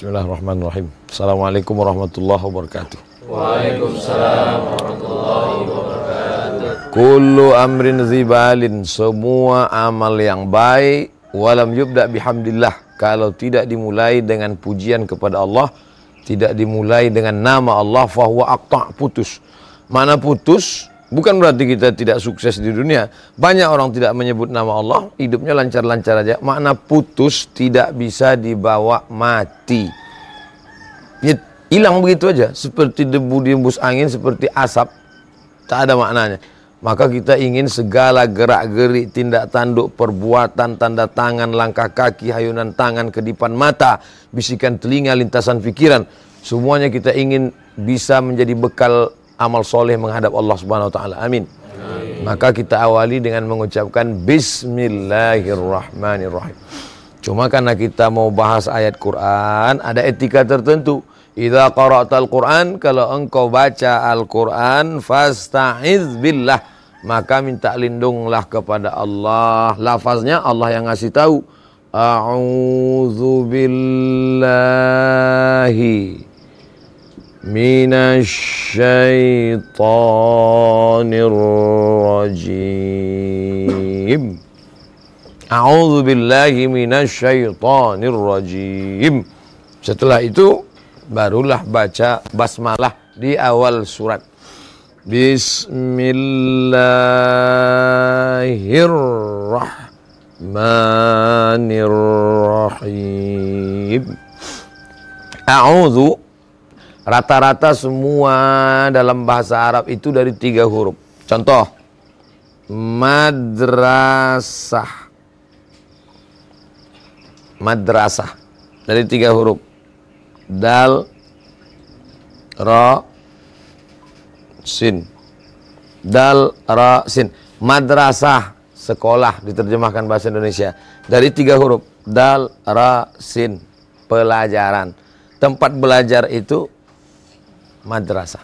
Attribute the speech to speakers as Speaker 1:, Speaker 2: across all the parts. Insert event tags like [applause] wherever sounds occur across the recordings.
Speaker 1: Bismillahirrahmanirrahim. Assalamualaikum warahmatullahi wabarakatuh.
Speaker 2: Waalaikumsalam warahmatullahi wabarakatuh.
Speaker 1: Kullu amrin zibalin, semua amal yang baik, walam yubda bihamdillah. Kalau tidak dimulai dengan pujian kepada Allah, tidak dimulai dengan nama Allah, fahuwa aqta' putus. Mana putus? Bukan berarti kita tidak sukses di dunia. Banyak orang tidak menyebut nama Allah, hidupnya lancar-lancar aja. Makna putus tidak bisa dibawa mati. Ya, hilang begitu aja, seperti debu diembus angin, seperti asap. Tak ada maknanya. Maka kita ingin segala gerak-gerik, tindak tanduk, perbuatan, tanda tangan, langkah kaki, hayunan tangan, kedipan mata, bisikan telinga, lintasan pikiran. Semuanya kita ingin bisa menjadi bekal amal soleh menghadap Allah Subhanahu wa taala. Amin. Maka kita awali dengan mengucapkan bismillahirrahmanirrahim. Cuma karena kita mau bahas ayat Quran, ada etika tertentu. Idza qara'tal Quran, kalau engkau baca Al-Quran, fasta'iz billah. Maka minta lindunglah kepada Allah. Lafaznya Allah yang ngasih tahu. A'udzu billahi من الشيطان الرجيم أعوذ بالله من الشيطان الرجيم Setelah itu barulah baca basmalah di awal surat. Bismillahirrahmanirrahim. A'udzu Rata-rata semua dalam bahasa Arab itu dari tiga huruf. Contoh, madrasah. Madrasah dari tiga huruf. Dal, ra, sin. Dal, ra, sin. Madrasah, sekolah diterjemahkan bahasa Indonesia. Dari tiga huruf. Dal, ra, sin. Pelajaran. Tempat belajar itu madrasah.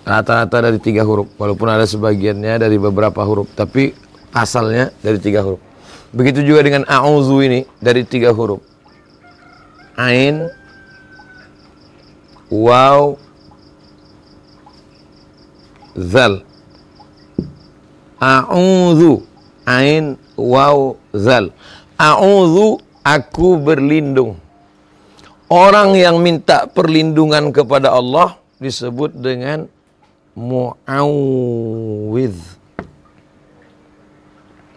Speaker 1: Rata-rata dari tiga huruf, walaupun ada sebagiannya dari beberapa huruf, tapi asalnya dari tiga huruf. Begitu juga dengan a'udzu ini dari tiga huruf. Ain, waw, zal. A'udzu, ain, waw, zal. A'udzu, aku berlindung. Orang yang minta perlindungan kepada Allah disebut dengan mu'awwidh.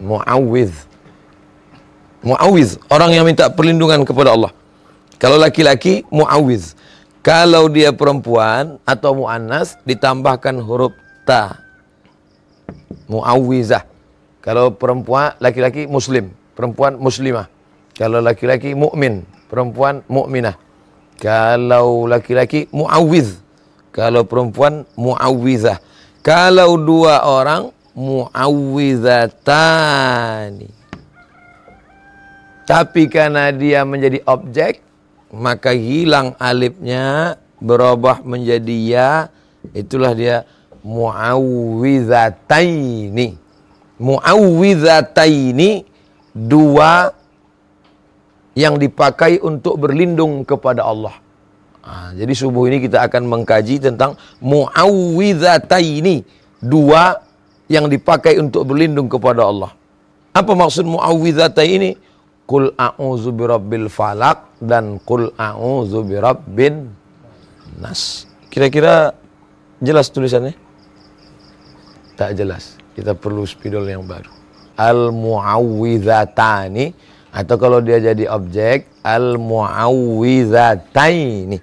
Speaker 1: Mu'awwidh. Mu'awwidh, orang yang minta perlindungan kepada Allah. Kalau laki-laki, mu'awwidh. Kalau dia perempuan atau mu'annas, ditambahkan huruf ta. Mu'awwizah. Kalau perempuan, laki-laki muslim. Perempuan muslimah. Kalau laki-laki mukmin, perempuan mukminah. Kalau laki-laki muawwiz. Kalau perempuan muawwizah. Kalau dua orang muawwizatani. Tapi karena dia menjadi objek, maka hilang alifnya berubah menjadi ya. Itulah dia muawwizataini. Muawwizataini dua yang dipakai untuk berlindung kepada Allah. Nah, jadi subuh ini kita akan mengkaji tentang muawwidhataini, dua yang dipakai untuk berlindung kepada Allah. Apa maksud muawwidhataini? Qul a'udzu birabbil falak dan qul a'udzu birabbin nas. Kira-kira jelas tulisannya? Tak jelas. Kita perlu spidol yang baru. Al muawwidhatani atau kalau dia jadi objek al muawwizataini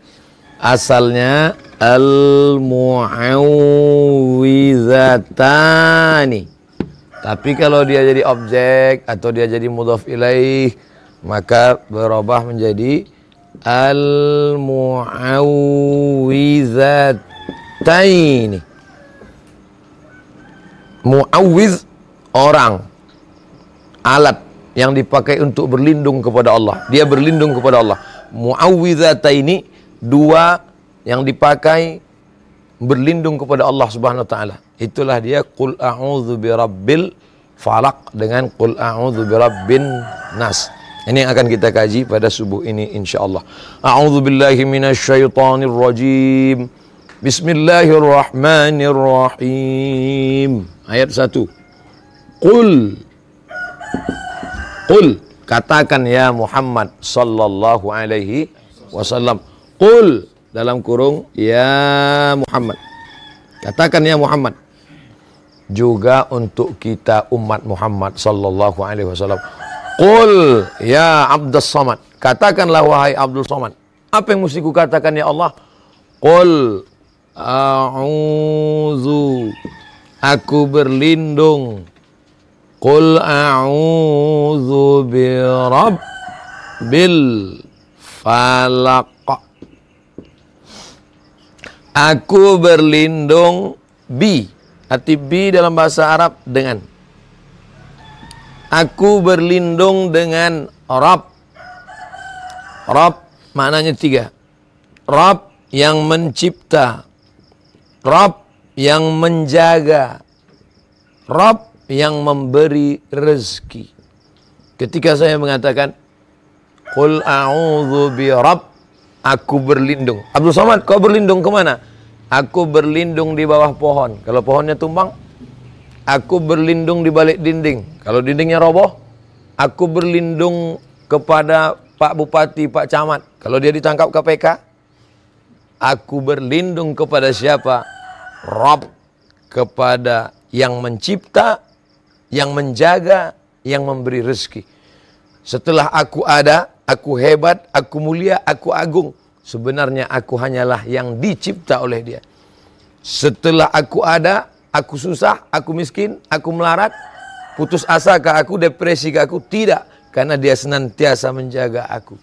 Speaker 1: asalnya al muawwizatani tapi kalau dia jadi objek atau dia jadi mudhaf ilaih maka berubah menjadi al muawwizataini muawwiz orang. Alat yang dipakai untuk berlindung kepada Allah. Dia berlindung kepada Allah. ini dua yang dipakai berlindung kepada Allah Subhanahu wa taala. Itulah dia qul a'udzu birabbil falaq dengan qul a'udzu birabbin nas. Ini yang akan kita kaji pada subuh ini insyaallah. A'udzu billahi minasyaitonir rajim. Bismillahirrahmanirrahim. Ayat 1. Qul Qul katakan ya Muhammad sallallahu alaihi wasallam. Qul dalam kurung ya Muhammad. Katakan ya Muhammad. Juga untuk kita umat Muhammad sallallahu alaihi wasallam. Qul ya Abdus Samad. Katakanlah wahai Abdul Samad. Apa yang mesti ku katakan ya Allah? Qul a'udzu aku berlindung. Qul a'udzu bi rabbil falaq. Aku berlindung bi. Arti bi dalam bahasa Arab dengan Aku berlindung dengan Rab. Rab maknanya tiga. Rab yang mencipta. Rab yang menjaga. Rab yang memberi rezeki. Ketika saya mengatakan Qul a'udhu bi Rab Aku berlindung. Abdul Somad, kau berlindung ke mana? Aku berlindung di bawah pohon. Kalau pohonnya tumbang, Aku berlindung di balik dinding. Kalau dindingnya roboh, aku berlindung kepada Pak Bupati, Pak Camat. Kalau dia ditangkap KPK, aku berlindung kepada siapa? Rob kepada yang mencipta, yang menjaga, yang memberi rezeki. Setelah aku ada, aku hebat, aku mulia, aku agung. Sebenarnya aku hanyalah yang dicipta oleh dia. Setelah aku ada, aku susah, aku miskin, aku melarat, putus asa ke aku, depresi ke aku? Tidak, karena dia senantiasa menjaga aku.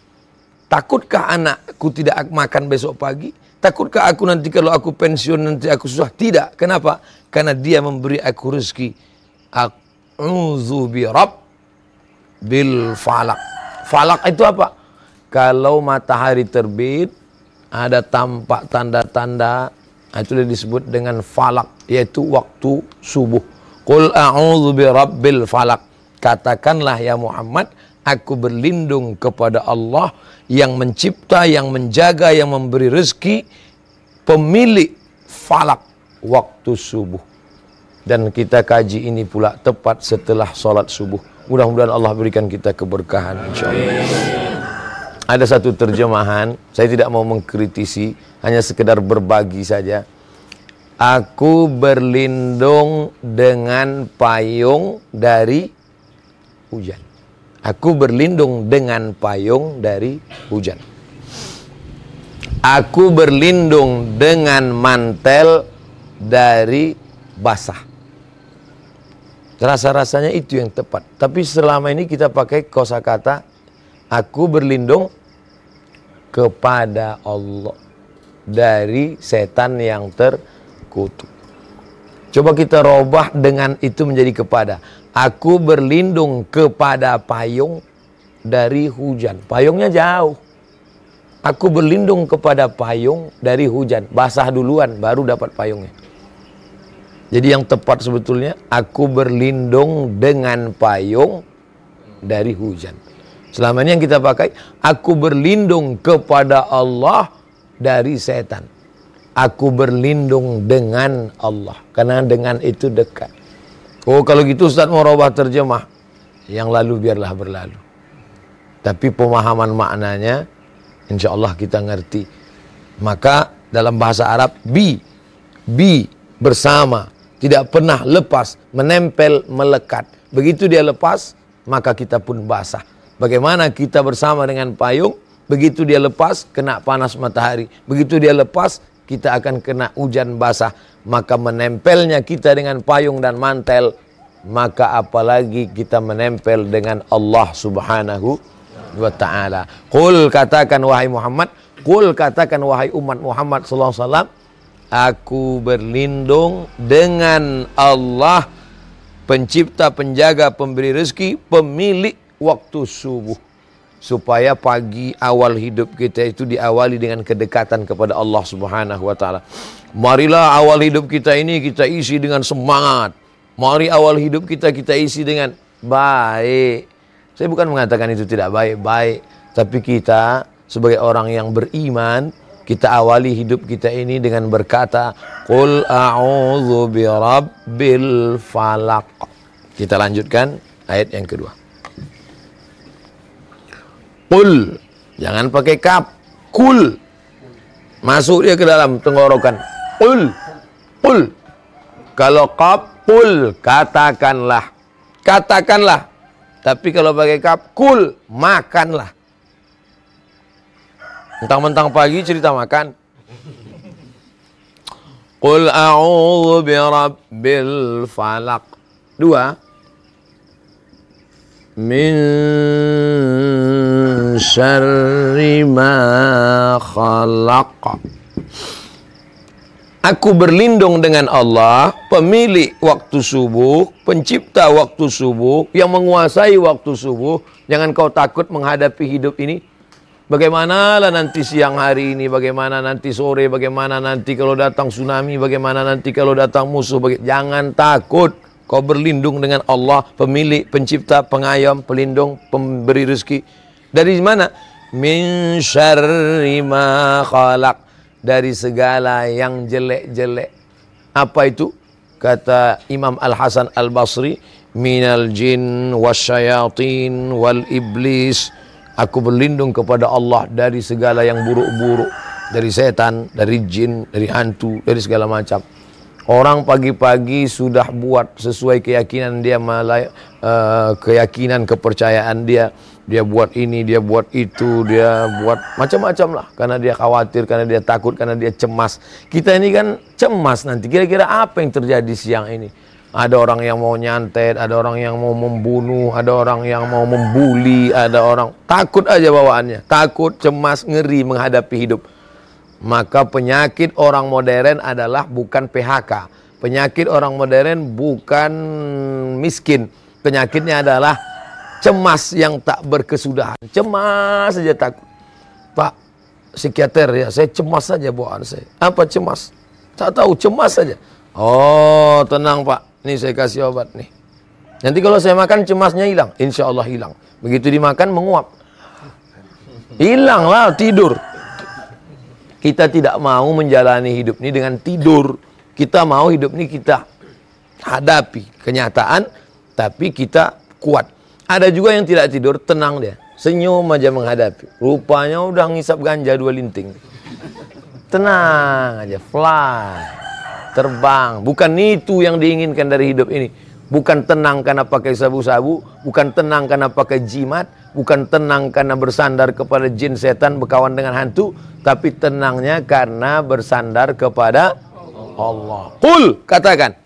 Speaker 1: Takutkah anakku tidak makan besok pagi? Takutkah aku nanti kalau aku pensiun nanti aku susah? Tidak. Kenapa? Karena dia memberi aku rezeki. A'udzu bi bil falak. Falak itu apa? Kalau matahari terbit, ada tampak tanda-tanda Nah, itu disebut dengan falak, yaitu waktu subuh. Qul a'udzu birabbil falak. Katakanlah ya Muhammad, aku berlindung kepada Allah yang mencipta, yang menjaga, yang memberi rezeki, pemilik falak waktu subuh. Dan kita kaji ini pula tepat setelah sholat subuh. Mudah-mudahan Allah berikan kita keberkahan insyaallah ada satu terjemahan, saya tidak mau mengkritisi, hanya sekedar berbagi saja. Aku berlindung dengan payung dari hujan. Aku berlindung dengan payung dari hujan. Aku berlindung dengan mantel dari basah. Rasa-rasanya itu yang tepat. Tapi selama ini kita pakai kosakata aku berlindung kepada Allah dari setan yang terkutuk. Coba kita robah dengan itu menjadi kepada. Aku berlindung kepada payung dari hujan. Payungnya jauh. Aku berlindung kepada payung dari hujan. Basah duluan baru dapat payungnya. Jadi yang tepat sebetulnya aku berlindung dengan payung dari hujan. Selama ini yang kita pakai, aku berlindung kepada Allah dari setan. Aku berlindung dengan Allah. Karena dengan itu dekat. Oh kalau gitu Ustaz mau robah terjemah. Yang lalu biarlah berlalu. Tapi pemahaman maknanya, insya Allah kita ngerti. Maka dalam bahasa Arab, bi, bi, bersama. Tidak pernah lepas, menempel, melekat. Begitu dia lepas, maka kita pun basah. Bagaimana kita bersama dengan payung, begitu dia lepas kena panas matahari. Begitu dia lepas kita akan kena hujan basah. Maka menempelnya kita dengan payung dan mantel, maka apalagi kita menempel dengan Allah Subhanahu wa taala. Qul katakan wahai Muhammad, qul katakan wahai umat Muhammad sallallahu alaihi wasallam, aku berlindung dengan Allah pencipta, penjaga, pemberi rezeki, pemilik waktu subuh supaya pagi awal hidup kita itu diawali dengan kedekatan kepada Allah Subhanahu wa taala. Marilah awal hidup kita ini kita isi dengan semangat. Mari awal hidup kita kita isi dengan baik. Saya bukan mengatakan itu tidak baik-baik, tapi kita sebagai orang yang beriman, kita awali hidup kita ini dengan berkata, "Qul a'udzu birabbil falaq." Kita lanjutkan ayat yang kedua. Qul, jangan pakai kap. Kul. Masuk dia ke dalam tenggorokan. Qul. Qul. Kalau kap, qul, katakanlah. Katakanlah. Tapi kalau pakai kap, kul, makanlah. Mentang-mentang pagi cerita makan. Qul a'udzu birabbil falaq. Dua. Min syarri ma khalaq. Aku berlindung dengan Allah, pemilik waktu subuh, pencipta waktu subuh, yang menguasai waktu subuh. Jangan kau takut menghadapi hidup ini Bagaimana lah nanti siang hari ini, bagaimana nanti sore, bagaimana nanti kalau datang tsunami, bagaimana nanti kalau datang musuh. Baga Jangan takut. Kau berlindung dengan Allah, pemilik, pencipta, pengayom, pelindung, pemberi rezeki. Dari mana? Min syarri ma khalaq. Dari segala yang jelek-jelek. Apa itu? Kata Imam Al-Hasan Al-Basri, minal jin wasyayatin wal iblis Aku berlindung kepada Allah dari segala yang buruk-buruk. Dari setan, dari jin, dari hantu, dari segala macam. Orang pagi-pagi sudah buat sesuai keyakinan dia, malay, uh, keyakinan, kepercayaan dia. Dia buat ini, dia buat itu, dia buat macam-macam lah. Karena dia khawatir, karena dia takut, karena dia cemas. Kita ini kan cemas nanti. Kira-kira apa yang terjadi siang ini? Ada orang yang mau nyantet, ada orang yang mau membunuh, ada orang yang mau membuli, ada orang takut aja bawaannya, takut, cemas, ngeri menghadapi hidup. Maka penyakit orang modern adalah bukan PHK. Penyakit orang modern bukan miskin. Penyakitnya adalah cemas yang tak berkesudahan. Cemas saja takut. Pak, psikiater ya, saya cemas saja bawaan saya. Apa cemas? Tak tahu, cemas saja. Oh, tenang Pak. Nih saya kasih obat nih. Nanti kalau saya makan cemasnya hilang. Insya Allah hilang. Begitu dimakan menguap. Hilanglah tidur. Kita tidak mau menjalani hidup ini dengan tidur. Kita mau hidup ini kita hadapi kenyataan. Tapi kita kuat. Ada juga yang tidak tidur, tenang dia. Senyum aja menghadapi. Rupanya udah ngisap ganja dua linting. Tenang aja, fly terbang. Bukan itu yang diinginkan dari hidup ini. Bukan tenang karena pakai sabu-sabu, bukan tenang karena pakai jimat, bukan tenang karena bersandar kepada jin setan berkawan dengan hantu, tapi tenangnya karena bersandar kepada Allah. Qul katakan,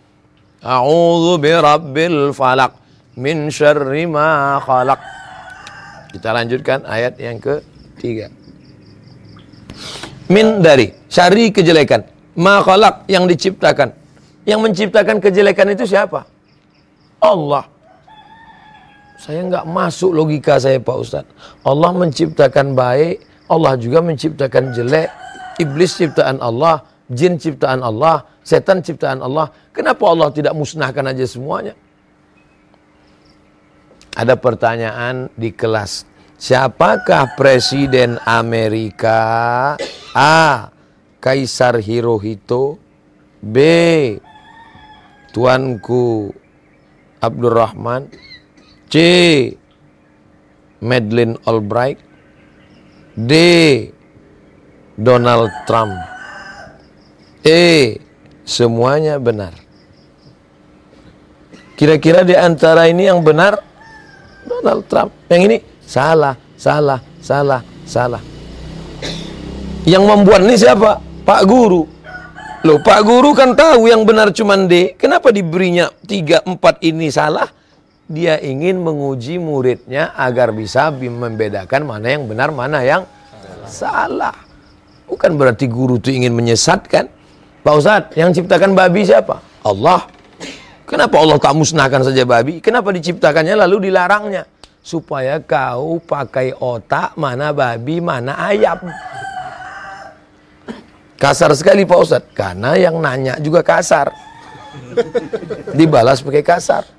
Speaker 1: A'udzu birabbil falaq min syarri ma khalaq. Kita lanjutkan ayat yang ketiga. Min dari syari kejelekan makhluk yang diciptakan. Yang menciptakan kejelekan itu siapa? Allah. Saya nggak masuk logika saya Pak Ustaz. Allah menciptakan baik, Allah juga menciptakan jelek. Iblis ciptaan Allah, jin ciptaan Allah, setan ciptaan Allah. Kenapa Allah tidak musnahkan aja semuanya? Ada pertanyaan di kelas. Siapakah presiden Amerika? A. Kaisar Hirohito B. Tuanku Abdurrahman C. Madeleine Albright D. Donald Trump. E. Semuanya benar. Kira-kira di antara ini yang benar Donald Trump. Yang ini salah salah salah salah. Yang membuat ini siapa Pak Guru. Loh, Pak Guru kan tahu yang benar cuma D. Kenapa diberinya tiga empat ini salah? Dia ingin menguji muridnya agar bisa membedakan mana yang benar, mana yang salah. Bukan berarti guru itu ingin menyesatkan. Pak Ustadz, yang ciptakan babi siapa? Allah. Kenapa Allah tak musnahkan saja babi? Kenapa diciptakannya lalu dilarangnya? Supaya kau pakai otak mana babi, mana ayam. Kasar sekali Pak Ustadz. Karena yang nanya juga kasar. Dibalas pakai kasar.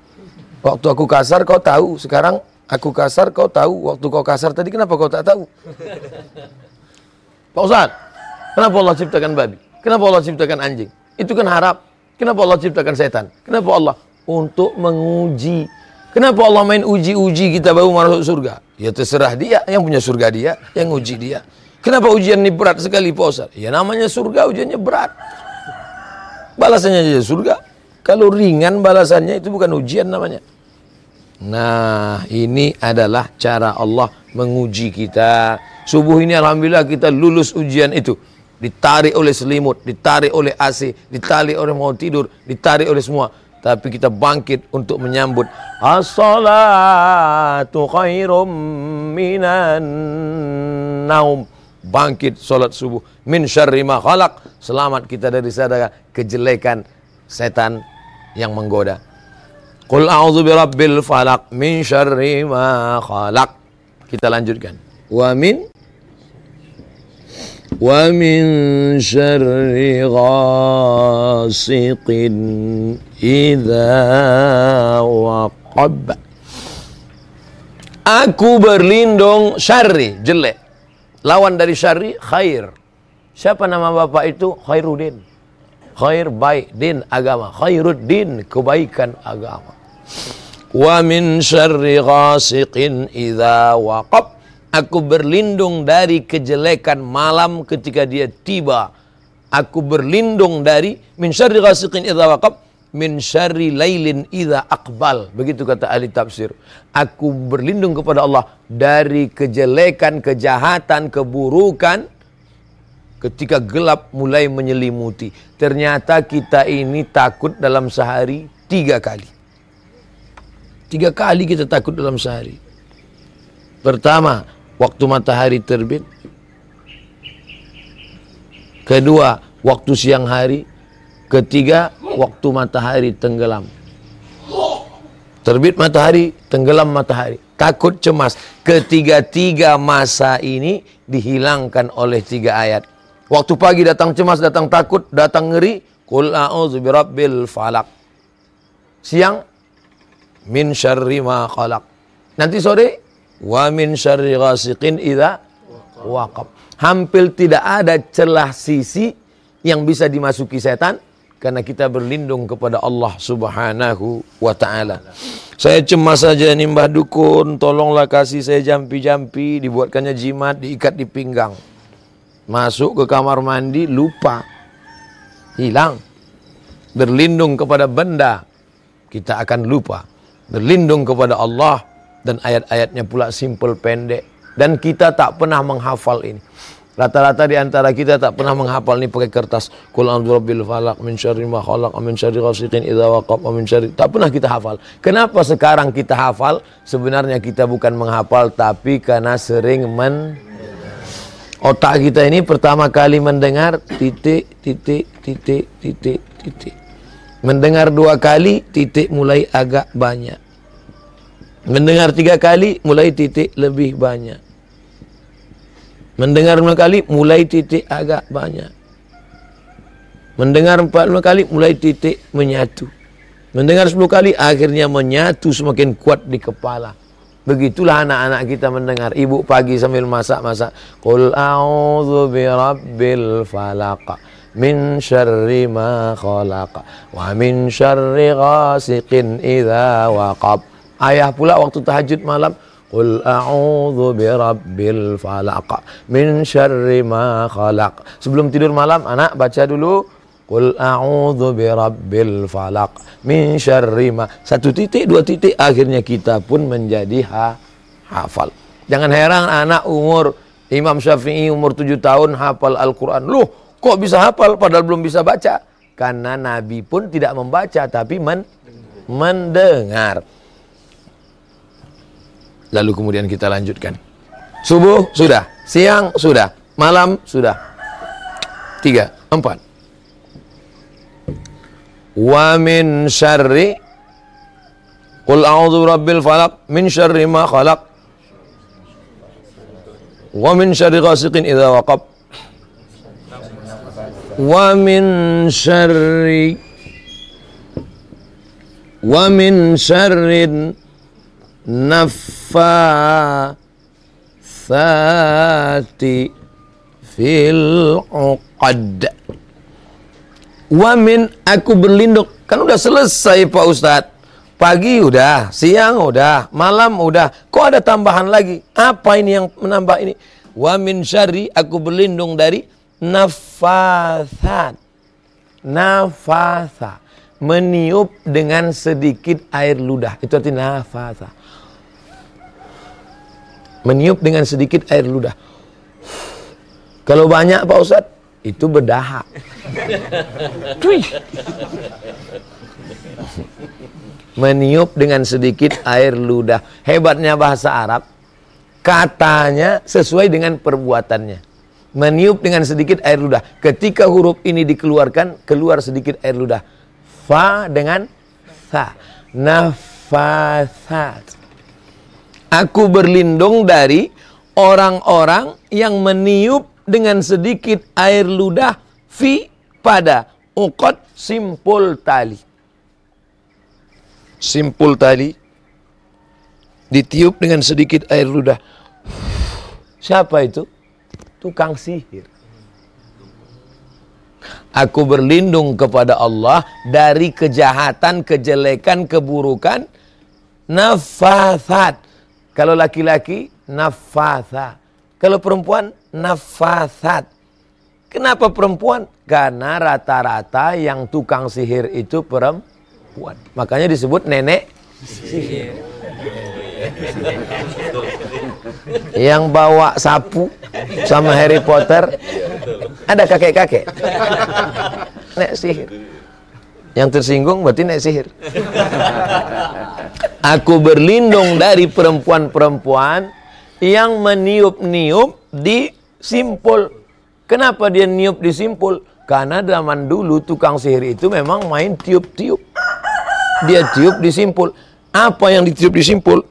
Speaker 1: Waktu aku kasar kau tahu. Sekarang Aku kasar, kau tahu. Waktu kau kasar tadi, kenapa kau tak tahu? Pak Ustaz, kenapa Allah ciptakan babi? Kenapa Allah ciptakan anjing? Itu kan harap. Kenapa Allah ciptakan setan? Kenapa Allah? Untuk menguji. Kenapa Allah main uji-uji kita baru masuk surga? Ya terserah dia, yang punya surga dia, yang uji dia. Kenapa ujian ini berat sekali Pak? Ya namanya surga ujiannya berat. Balasannya aja surga. Kalau ringan balasannya itu bukan ujian namanya. Nah, ini adalah cara Allah menguji kita. Subuh ini Alhamdulillah kita lulus ujian itu. Ditarik oleh selimut, ditarik oleh AC, ditarik oleh mau tidur, ditarik oleh semua. Tapi kita bangkit untuk menyambut As-salatu khairum minan naum. Bangkit solat subuh. Min syarri ma khalaq. Selamat kita dari sadar kejelekan setan yang menggoda. Qul a'udzu birabbil falaq min syarri ma khalaq. Kita lanjutkan. Wa min wa min syarri ghasiqin idza waqab. Aku berlindung syarri, jelek. Lawan dari syarri khair. Siapa nama bapak itu? Khairuddin. Khair baik, din agama. Khairuddin kebaikan agama. Wa min syarri ghasiqin idza waqab. Aku berlindung dari kejelekan malam ketika dia tiba. Aku berlindung dari min syarri ghasiqin idza waqab min syarri lailin idza aqbal. Begitu kata ahli tafsir. Aku berlindung kepada Allah dari kejelekan, kejahatan, keburukan ketika gelap mulai menyelimuti. Ternyata kita ini takut dalam sehari tiga kali. Tiga kali kita takut dalam sehari. Pertama, waktu matahari terbit. Kedua, waktu siang hari. Ketiga, waktu matahari tenggelam. Terbit matahari, tenggelam matahari. Takut cemas. Ketiga-tiga masa ini dihilangkan oleh tiga ayat. Waktu pagi datang cemas, datang takut, datang ngeri. Qul a'udzu birabbil falak. Siang min syarri ma khalaq. Nanti sore wa min syarri ghasiqin idza waqab. Hampir tidak ada celah sisi yang bisa dimasuki setan karena kita berlindung kepada Allah Subhanahu wa taala. Saya cemas saja nih Mbah Dukun, tolonglah kasih saya jampi-jampi, dibuatkannya jimat, diikat di pinggang. Masuk ke kamar mandi lupa. Hilang. Berlindung kepada benda. Kita akan lupa. Berlindung kepada Allah. Dan ayat-ayatnya pula simple pendek. Dan kita tak pernah menghafal ini. Rata-rata di antara kita tak pernah menghafal ini pakai kertas. Qul a'udzu falaq min syarri ma khalaq min syarri ghasiqin idza waqab min syarri tak pernah kita hafal. Kenapa sekarang kita hafal? Sebenarnya kita bukan menghafal tapi karena sering men Otak kita ini pertama kali mendengar titik, titik, titik, titik, titik. Mendengar dua kali, titik mulai agak banyak. Mendengar tiga kali, mulai titik lebih banyak. Mendengar lima kali, mulai titik agak banyak. Mendengar empat lima kali, mulai titik menyatu. Mendengar sepuluh kali, akhirnya menyatu semakin kuat di kepala. Begitulah anak-anak kita mendengar ibu pagi sambil masak-masak. Qul a'udzu birabbil falaq min syarri ma khalaq wa min syarri ghasiqin idza waqab. Ayah pula waktu tahajud malam Qul a'udzu birabbil falaq min syarri ma khalaq. Sebelum tidur malam anak baca dulu Qul a'udzu birabbil falaq min syarri ma. Satu titik, dua titik akhirnya kita pun menjadi ha hafal. Jangan heran anak umur Imam Syafi'i umur tujuh tahun hafal Al-Qur'an. Loh, kok bisa hafal padahal belum bisa baca? Karena Nabi pun tidak membaca tapi men mendengar. Lalu kemudian kita lanjutkan. Subuh sudah, siang sudah, malam sudah. Tiga, empat wa min syarri Qul a'udzu birabbil falaq min syarri ma khalaq wa min syarri ghasiqin idza waqab wa min syarri wa min syarrin nafathati fil uqad. Wa min aku berlindung. Kan udah selesai Pak Ustadz. Pagi udah siang udah malam udah. Kok ada tambahan lagi? Apa ini yang menambah ini? Wa min syari aku berlindung dari nafasat. Nafasa. Meniup dengan sedikit air ludah. Itu artinya nafasa meniup dengan sedikit air ludah kalau banyak Pak Ustadz itu berdahak meniup dengan sedikit air ludah hebatnya bahasa Arab katanya sesuai dengan perbuatannya meniup dengan sedikit air ludah. Ketika huruf ini dikeluarkan, keluar sedikit air ludah. Fa dengan sa. Nafasat. Aku berlindung dari orang-orang yang meniup dengan sedikit air ludah fi pada ukot simpul tali. Simpul tali ditiup dengan sedikit air ludah. Siapa itu? tukang sihir. Aku berlindung kepada Allah dari kejahatan, kejelekan, keburukan, nafasat. Kalau laki-laki, nafasa. Kalau perempuan, nafasat. Kenapa perempuan? Karena rata-rata yang tukang sihir itu perempuan. Makanya disebut nenek sihir. Yang bawa sapu sama Harry Potter ada kakek-kakek nek sihir yang tersinggung berarti nek sihir. Aku berlindung dari perempuan-perempuan yang meniup-niup di simpul. Kenapa dia niup di simpul? Karena zaman dulu tukang sihir itu memang main tiup-tiup. Dia tiup di simpul. Apa yang ditiup di simpul?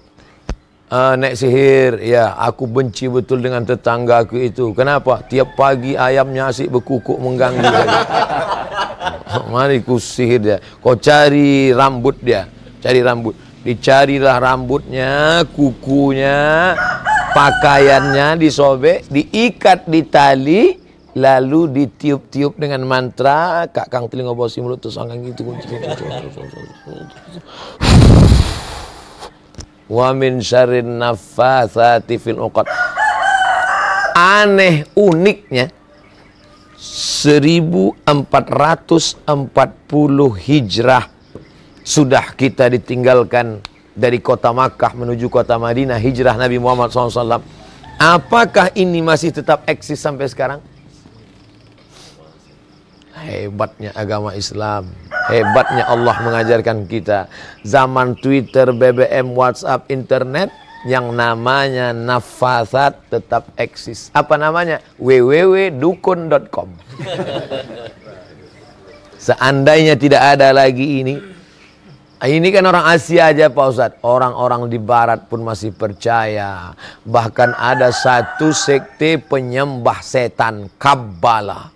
Speaker 1: Uh, naik sihir, ya aku benci betul dengan tetangga aku itu. Kenapa? Tiap pagi ayamnya asyik berkukuk mengganggu. [laughs] Mari ku sihir dia. Kau cari rambut dia, cari rambut. Dicarilah rambutnya, kukunya, pakaiannya disobek, diikat di tali, lalu ditiup-tiup dengan mantra. Kak Kang telinga bawah mulut terus angkat gitu wa min syarrin naffatsati fil uqad. Aneh uniknya 1440 Hijrah sudah kita ditinggalkan dari kota Makkah menuju kota Madinah hijrah Nabi Muhammad SAW. Apakah ini masih tetap eksis sampai sekarang? Hebatnya agama Islam. Hebatnya Allah mengajarkan kita. Zaman Twitter, BBM, WhatsApp, internet yang namanya nafasat tetap eksis. Apa namanya? www.dukun.com. [laughs] Seandainya tidak ada lagi ini, ini kan orang Asia aja Pak Ustadz. Orang-orang di Barat pun masih percaya. Bahkan ada satu sekte penyembah setan, Kabbala.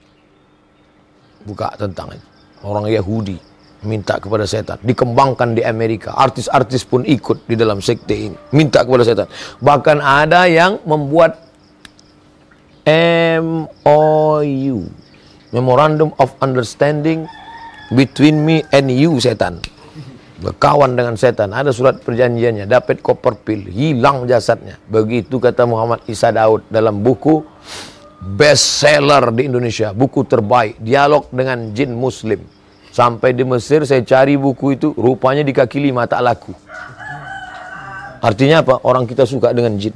Speaker 1: Buka tentang itu orang Yahudi minta kepada setan. Dikembangkan di Amerika. Artis-artis pun ikut di dalam sekte ini. Minta kepada setan. Bahkan ada yang membuat MOU Memorandum of Understanding between me and you setan. Berkawan dengan setan. Ada surat perjanjiannya. Dapat koper pil hilang jasadnya. Begitu kata Muhammad Isa Daud dalam buku best seller di Indonesia. Buku terbaik. Dialog dengan jin muslim Sampai di Mesir saya cari buku itu, rupanya di kaki lima tak laku. Artinya apa? Orang kita suka dengan jin.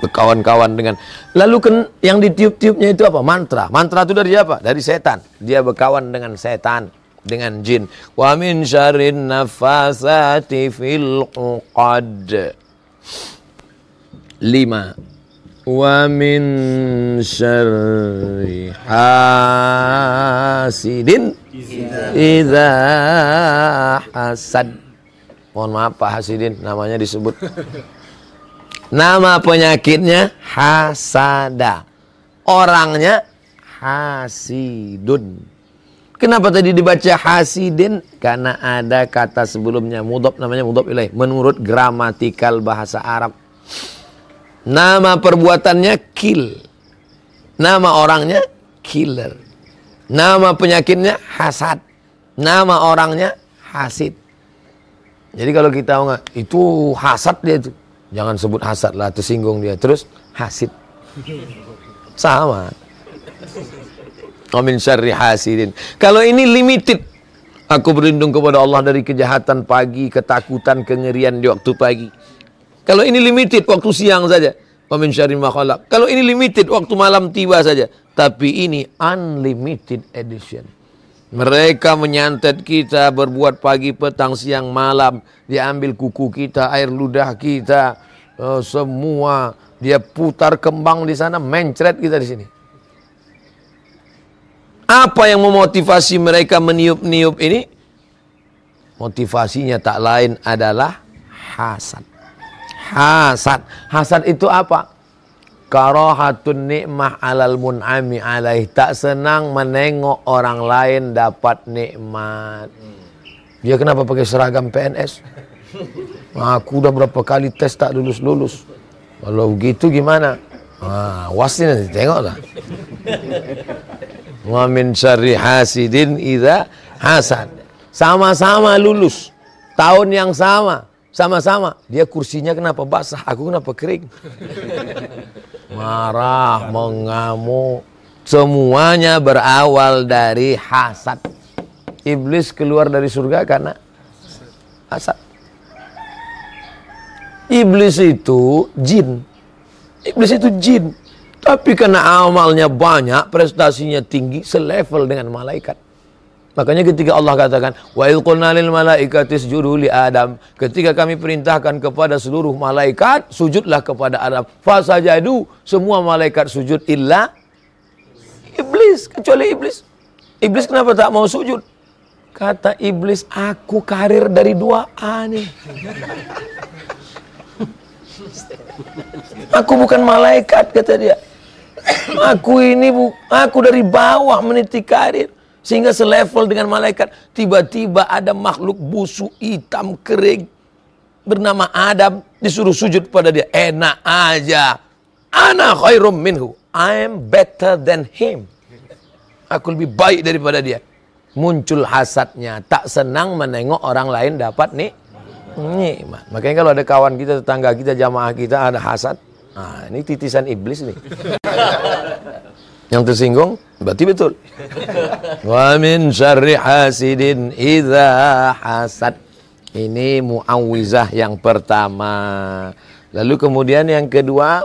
Speaker 1: Berkawan-kawan dengan Lalu kan yang ditiup-tiupnya itu apa? Mantra. Mantra itu dari apa? Dari setan. Dia berkawan dengan setan, dengan jin. Wa min syarrin nafasati fil uqad. Lima min syarri hasidin idza hasad. Mohon maaf Pak Hasidin namanya disebut. Nama penyakitnya hasada. Orangnya hasidun. Kenapa tadi dibaca hasidin? Karena ada kata sebelumnya mudhaf namanya mudhaf ilaih. Menurut gramatikal bahasa Arab. Nama perbuatannya kill. Nama orangnya killer. Nama penyakitnya hasad. Nama orangnya hasid. Jadi kalau kita nggak itu hasad dia itu. Jangan sebut hasad lah, tersinggung dia. Terus hasid. Sama. Amin syarri hasidin. Kalau ini limited. Aku berlindung kepada Allah dari kejahatan pagi, ketakutan, kengerian di waktu pagi. Kalau ini limited waktu siang saja. Amin syarri makhluk. Kalau ini limited waktu malam tiba saja. Tapi ini unlimited edition. Mereka menyantet kita berbuat pagi, petang, siang, malam. Dia ambil kuku kita, air ludah kita. Uh, semua. Dia putar kembang di sana, mencret kita di sini. Apa yang memotivasi mereka meniup-niup ini? Motivasinya tak lain adalah hasad. Hasad. Hasad itu apa? Karahatun nikmah alal mun'ami alaih. Tak senang menengok orang lain dapat nikmat. Dia kenapa pakai seragam PNS? [laughs] Aku udah berapa kali tes tak lulus-lulus. Kalau begitu gimana? Ah, wasi nanti tengoklah. [laughs] Wa min syarri hasidin idza hasad. Sama-sama lulus. Tahun yang sama. Sama-sama. Dia kursinya kenapa basah, aku kenapa kering. [laughs] Marah, mengamuk. Semuanya berawal dari hasad. Iblis keluar dari surga karena hasad. Iblis itu jin. Iblis itu jin. Tapi karena amalnya banyak, prestasinya tinggi, selevel dengan malaikat. Makanya ketika Allah katakan, "Wa qulna lil malaikati isjudu li Adam." Ketika kami perintahkan kepada seluruh malaikat, sujudlah kepada Adam. Fasajadu, semua malaikat sujud illa iblis, kecuali iblis. Iblis kenapa tak mau sujud? Kata iblis, aku karir dari dua A nih. [laughs] Aku bukan malaikat kata dia. Aku ini bu, aku dari bawah meniti karir sehingga selevel dengan malaikat. Tiba-tiba ada makhluk busuk hitam kering bernama Adam disuruh sujud pada dia. Enak aja. Ana khairum minhu. I am better than him. Aku lebih baik daripada dia. Muncul hasadnya, tak senang menengok orang lain dapat nih nikmat. Makanya kalau ada kawan kita, tetangga kita, jamaah kita ada hasad, Nah, ini titisan iblis nih. Yang tersinggung berarti betul. [laughs] Wa min syarri hasidin idza hasad. Ini muawwizah yang pertama. Lalu kemudian yang kedua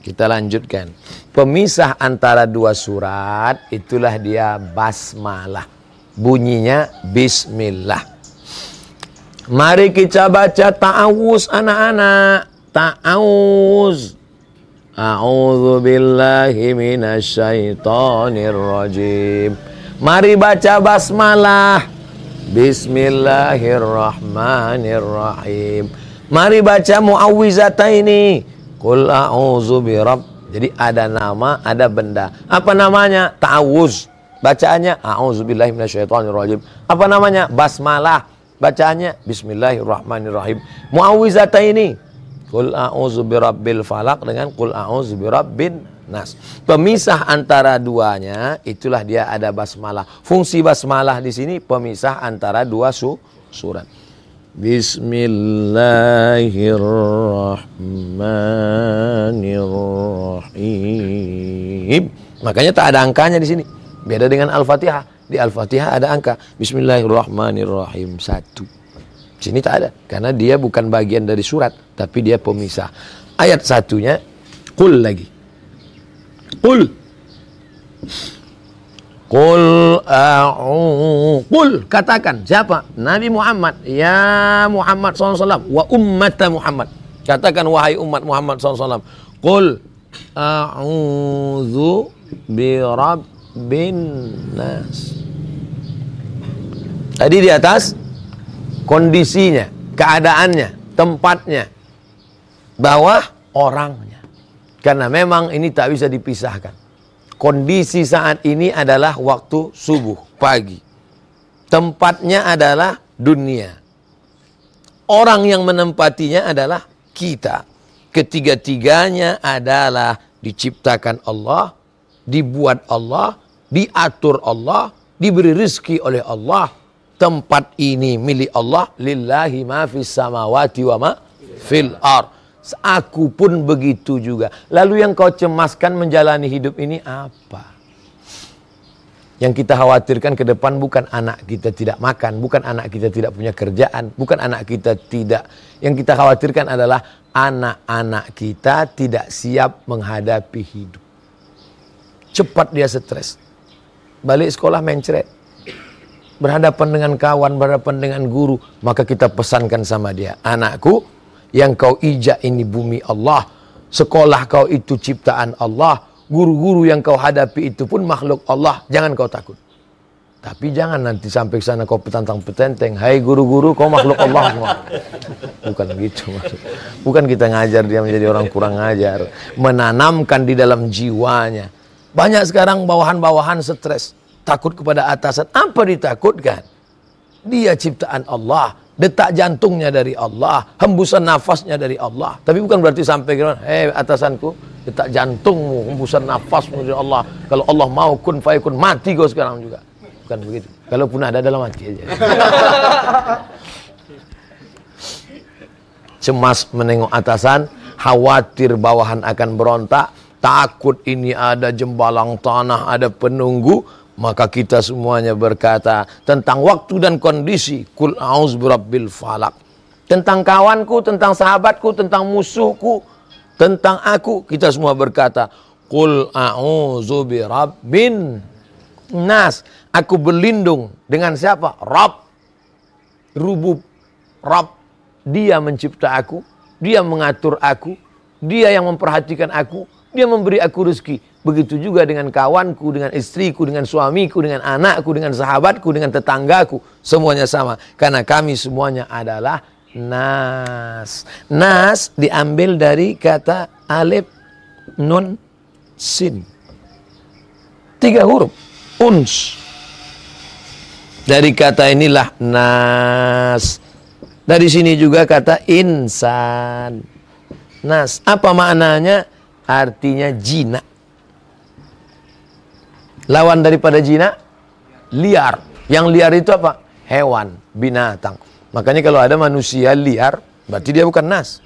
Speaker 1: kita lanjutkan. Pemisah antara dua surat itulah dia basmalah. Bunyinya bismillah. Mari kita baca ta'awuz anak-anak ta'awuz A'udzu billahi minasyaitonir rajim. Mari baca basmalah. Bismillahirrahmanirrahim. Mari baca muawwizataini. Qul a'udzu birabb. Jadi ada nama, ada benda. Apa namanya? Ta'awuz. Bacaannya a'udzu billahi minasyaitonir rajim. Apa namanya? Basmalah. Bacaannya bismillahirrahmanirrahim. Muawwizataini Qul a'udzu birabbil falak dengan qul a'udzu birabbin nas. Pemisah antara duanya itulah dia ada basmalah. Fungsi basmalah di sini pemisah antara dua su surat. Bismillahirrahmanirrahim. Makanya tak ada angkanya di sini. Beda dengan Al-Fatihah. Di Al-Fatihah ada angka. Bismillahirrahmanirrahim. Satu. Sini tak ada. Karena dia bukan bagian dari surat. Tapi dia pemisah. Ayat satunya. Qul lagi. Qul. Qul. Qul. Katakan. Siapa? Nabi Muhammad. Ya Muhammad SAW. Wa ummata Muhammad. Katakan wahai umat Muhammad SAW. Qul a'udhu birabbin nas. Tadi di atas kondisinya, keadaannya, tempatnya, bawah orangnya. Karena memang ini tak bisa dipisahkan. Kondisi saat ini adalah waktu subuh, pagi. Tempatnya adalah dunia. Orang yang menempatinya adalah kita. Ketiga-tiganya adalah diciptakan Allah, dibuat Allah, diatur Allah, diberi rezeki oleh Allah. Tempat ini milik Allah, lillahi ma fis samawati wa ma fil ar. Aku pun begitu juga. Lalu yang kau cemaskan menjalani hidup ini apa? Yang kita khawatirkan ke depan bukan anak kita tidak makan, bukan anak kita tidak punya kerjaan, bukan anak kita tidak. Yang kita khawatirkan adalah anak-anak kita tidak siap menghadapi hidup. Cepat dia stres. Balik sekolah mencret. Berhadapan dengan kawan, berhadapan dengan guru. Maka kita pesankan sama dia. Anakku, yang kau ijak ini bumi Allah. Sekolah kau itu ciptaan Allah Guru-guru yang kau hadapi itu pun makhluk Allah. Jangan kau takut. Tapi jangan nanti sampai ke sana kau petantang petenteng. Hai guru-guru, kau makhluk Allah semua. [laughs] Bukan gitu maksud. Bukan kita ngajar dia menjadi orang kurang ngajar. Menanamkan di dalam jiwanya. Banyak sekarang bawahan-bawahan stres. Takut kepada atasan. Apa ditakutkan? Dia ciptaan Allah. Detak jantungnya dari Allah, hembusan nafasnya dari Allah. Tapi bukan berarti sampai kira, hei atasanku, detak jantungmu, hembusan nafasmu dari Allah. Kalau Allah mau kun fayakun, mati kau sekarang juga. Bukan begitu. Kalaupun ada dalam mati aja. [laughs] Cemas menengok atasan, khawatir bawahan akan berontak, takut ini ada jembalang tanah, ada penunggu, maka kita semuanya berkata tentang waktu dan kondisi. Kul a'udzu birabbil falak. Tentang kawanku, tentang sahabatku, tentang musuhku, tentang aku, kita semua berkata, Kul a'udzu birabbin nas. Aku berlindung dengan siapa? Rabb. Rubub. Rabb. Dia mencipta aku, dia mengatur aku, dia yang memperhatikan aku, dia memberi aku rezeki. Begitu juga dengan kawanku, dengan istriku, dengan suamiku, dengan anakku, dengan sahabatku, dengan tetanggaku. Semuanya sama. Karena kami semuanya adalah nas. Nas diambil dari kata alif, nun, sin. Tiga huruf. Uns. Dari kata inilah nas. Dari sini juga kata insan. Nas. Apa maknanya? Artinya jinak Lawan daripada jina liar. Yang liar itu apa? Hewan, binatang. Makanya kalau ada manusia liar, berarti dia bukan nas.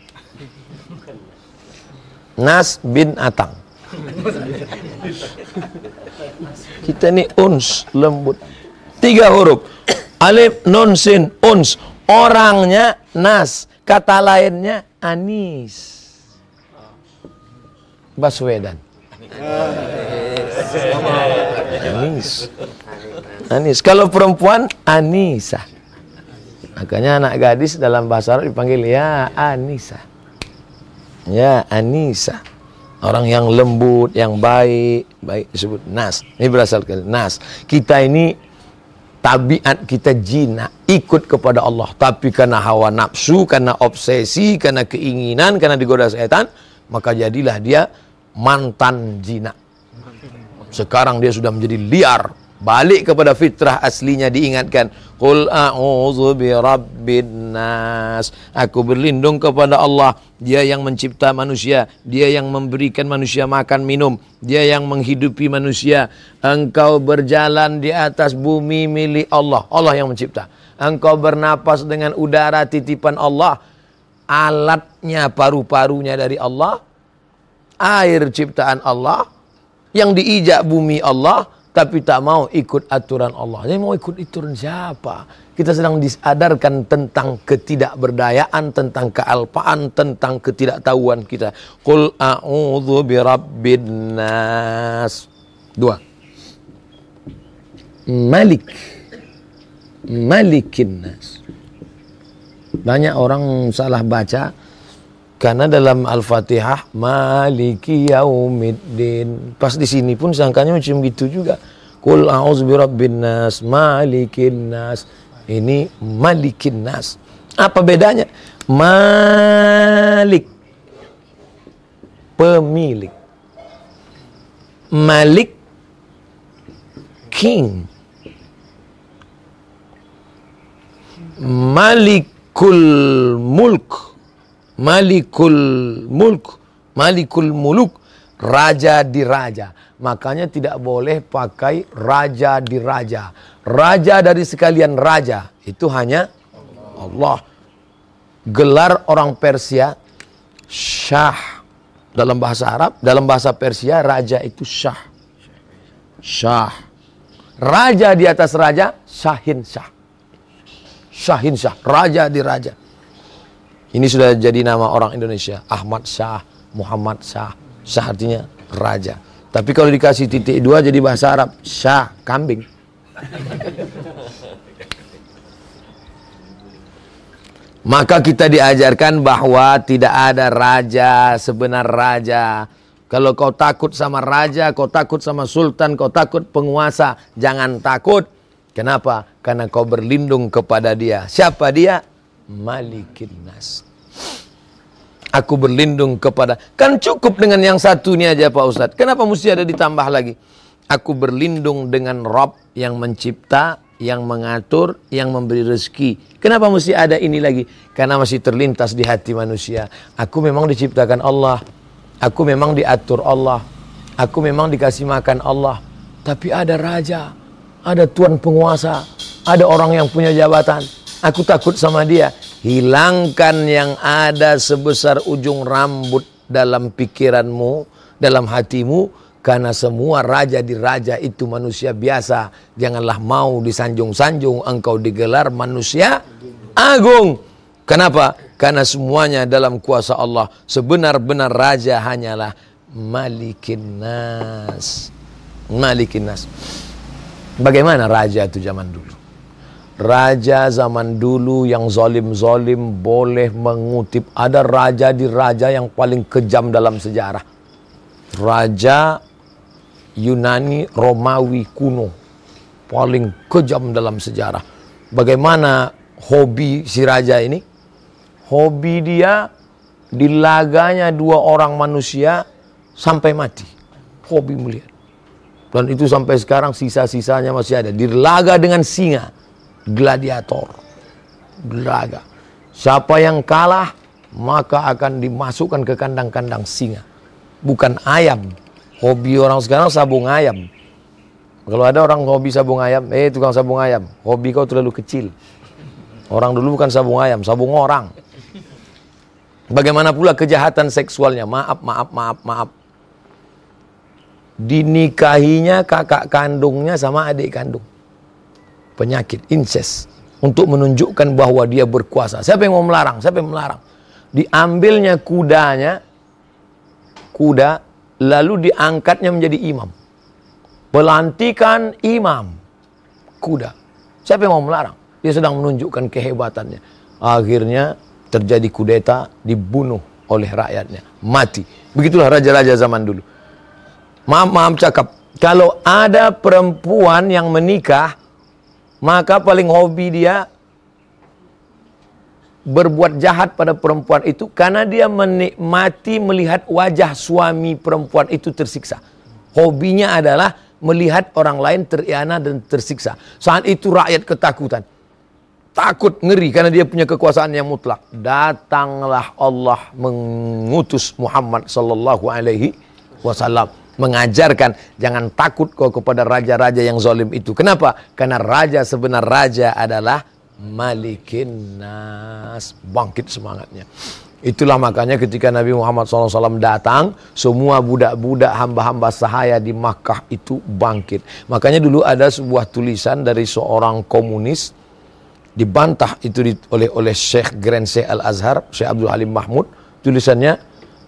Speaker 1: Nas bin atang. Kita ini uns, lembut. Tiga huruf. Alif, non, sin, uns. Orangnya nas. Kata lainnya anis. Baswedan. Anis. Anis. Kalau perempuan Anisa. Makanya anak gadis dalam bahasa Arab dipanggil ya Anisa. Ya Anisa. Orang yang lembut, yang baik, baik disebut nas. Ini berasal dari nas. Kita ini tabiat kita jina, ikut kepada Allah. Tapi karena hawa nafsu, karena obsesi, karena keinginan, karena digoda setan, maka jadilah dia mantan jina. Sekarang dia sudah menjadi liar. Balik kepada fitrah aslinya diingatkan. Qul a'udzu birabbin nas. Aku berlindung kepada Allah. Dia yang mencipta manusia, dia yang memberikan manusia makan minum, dia yang menghidupi manusia. Engkau berjalan di atas bumi milik Allah. Allah yang mencipta. Engkau bernapas dengan udara titipan Allah. Alatnya paru-parunya dari Allah. Air ciptaan Allah yang diijak bumi Allah tapi tak mau ikut aturan Allah. Jadi mau ikut aturan siapa? Kita sedang disadarkan tentang ketidakberdayaan, tentang kealpaan, tentang ketidaktahuan kita. Qul a'udzu birabbin nas. Dua. Malik. Malikin nas. Banyak orang salah baca karena dalam Al-Fatihah Maliki Yaumiddin. Pas di sini pun sangkanya macam gitu juga. Qul a'udzu birabbin nas, malikin nas. Ini malikin nas. Apa bedanya? Malik pemilik. Malik king. Malikul Mulk. Malikul Mulk. Malikul Muluk. Raja di raja. Makanya tidak boleh pakai raja di raja. Raja dari sekalian raja. Itu hanya Allah. Gelar orang Persia. Syah. Dalam bahasa Arab. Dalam bahasa Persia raja itu syah. Syah. Raja di atas raja. Syahin syah. Syahin syah. Raja di raja. Ini sudah jadi nama orang Indonesia. Ahmad Syah. Muhammad Syah. Syah artinya raja. Tapi kalau dikasih titik dua jadi bahasa Arab, syah, kambing. Maka kita diajarkan bahwa tidak ada raja sebenar raja. Kalau kau takut sama raja, kau takut sama sultan, kau takut penguasa, jangan takut. Kenapa? Karena kau berlindung kepada dia. Siapa dia? Malikin Nas. Aku berlindung kepada Kan cukup dengan yang satu ini aja Pak Ustadz. Kenapa mesti ada ditambah lagi? Aku berlindung dengan Rob yang mencipta Yang mengatur Yang memberi rezeki. Kenapa mesti ada ini lagi? Karena masih terlintas di hati manusia. Aku memang diciptakan Allah. Aku memang diatur Allah. Aku memang dikasih makan Allah. Tapi ada raja Ada tuan penguasa Ada orang yang punya jabatan Aku takut sama dia Hilangkan yang ada sebesar ujung rambut dalam pikiranmu, dalam hatimu, karena semua raja di raja itu manusia biasa. Janganlah mau disanjung-sanjung engkau digelar manusia agung. Kenapa? Karena semuanya dalam kuasa Allah. Sebenar-benar raja hanyalah Malikin Nas. Malikin Nas. Bagaimana raja itu zaman dulu? Raja zaman dulu yang zolim-zolim boleh mengutip. Ada raja di raja yang paling kejam dalam sejarah. Raja Yunani Romawi kuno. Paling kejam dalam sejarah. Bagaimana hobi si raja ini? Hobi dia dilaganya dua orang manusia sampai mati. Hobi melihat. Dan itu sampai sekarang sisa-sisanya masih ada. Dilaga dengan singa gladiator. Gelaga. Siapa yang kalah, maka akan dimasukkan ke kandang-kandang singa. Bukan ayam. Hobi orang sekarang sabung ayam. Kalau ada orang hobi sabung ayam, eh tukang sabung ayam, hobi kau terlalu kecil. Orang dulu bukan sabung ayam, sabung orang. Bagaimana pula kejahatan seksualnya? Maaf, maaf, maaf, maaf. Dinikahinya kakak kandungnya sama adik kandung penyakit incest untuk menunjukkan bahwa dia berkuasa. Siapa yang mau melarang? Siapa yang melarang? Diambilnya kudanya, kuda, lalu diangkatnya menjadi imam. Pelantikan imam, kuda. Siapa yang mau melarang? Dia sedang menunjukkan kehebatannya. Akhirnya terjadi kudeta, dibunuh oleh rakyatnya. Mati. Begitulah raja-raja zaman dulu. Maaf, maaf cakap. Kalau ada perempuan yang menikah, maka paling hobi dia berbuat jahat pada perempuan itu karena dia menikmati melihat wajah suami perempuan itu tersiksa. Hobinya adalah melihat orang lain teriana dan tersiksa. Saat itu rakyat ketakutan. Takut, ngeri karena dia punya kekuasaan yang mutlak. Datanglah Allah mengutus Muhammad sallallahu alaihi wasallam mengajarkan jangan takut kau kepada raja-raja yang zalim itu. Kenapa? Karena raja sebenar raja adalah malikin nas. Bangkit semangatnya. Itulah makanya ketika Nabi Muhammad SAW datang, semua budak-budak hamba-hamba sahaya di Makkah itu bangkit. Makanya dulu ada sebuah tulisan dari seorang komunis, dibantah itu oleh oleh Syekh Grand Syekh Al-Azhar, Syekh Abdul Halim Mahmud, tulisannya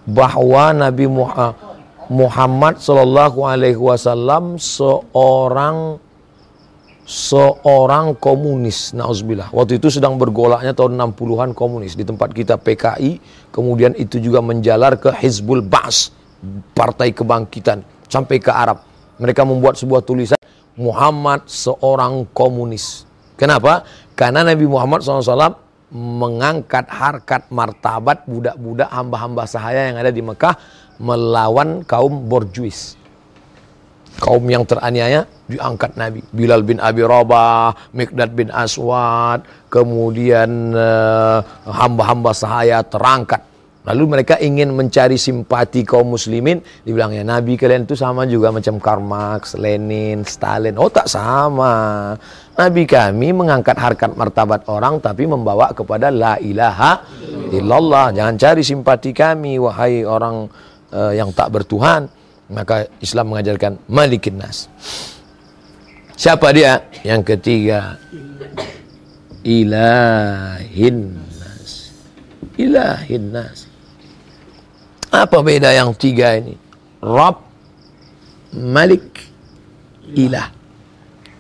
Speaker 1: bahwa Nabi Muhammad Muhammad Shallallahu Alaihi Wasallam seorang seorang komunis, nauzubillah. Waktu itu sedang bergolaknya tahun 60-an komunis di tempat kita PKI, kemudian itu juga menjalar ke Hizbul Ba'as, Partai Kebangkitan, sampai ke Arab. Mereka membuat sebuah tulisan Muhammad seorang komunis. Kenapa? Karena Nabi Muhammad SAW mengangkat harkat martabat budak-budak hamba-hamba sahaya yang ada di Mekah melawan kaum borjuis. kaum yang teraniaya diangkat Nabi. Bilal bin Abi Rabah, Mikdad bin Aswad, kemudian eh, hamba-hamba sahaya terangkat. Lalu mereka ingin mencari simpati kaum muslimin, dibilangnya Nabi kalian itu sama juga macam Karl Marx, Lenin, Stalin. Oh tak sama. Nabi kami mengangkat harkat martabat orang tapi membawa kepada la ilaha illallah. Jangan cari simpati kami wahai orang uh, yang tak bertuhan. Maka Islam mengajarkan malikin nas. Siapa dia? Yang ketiga. Ilahin nas. Ilahin nas. Apa beda yang tiga ini? Rab, Malik, Ilah.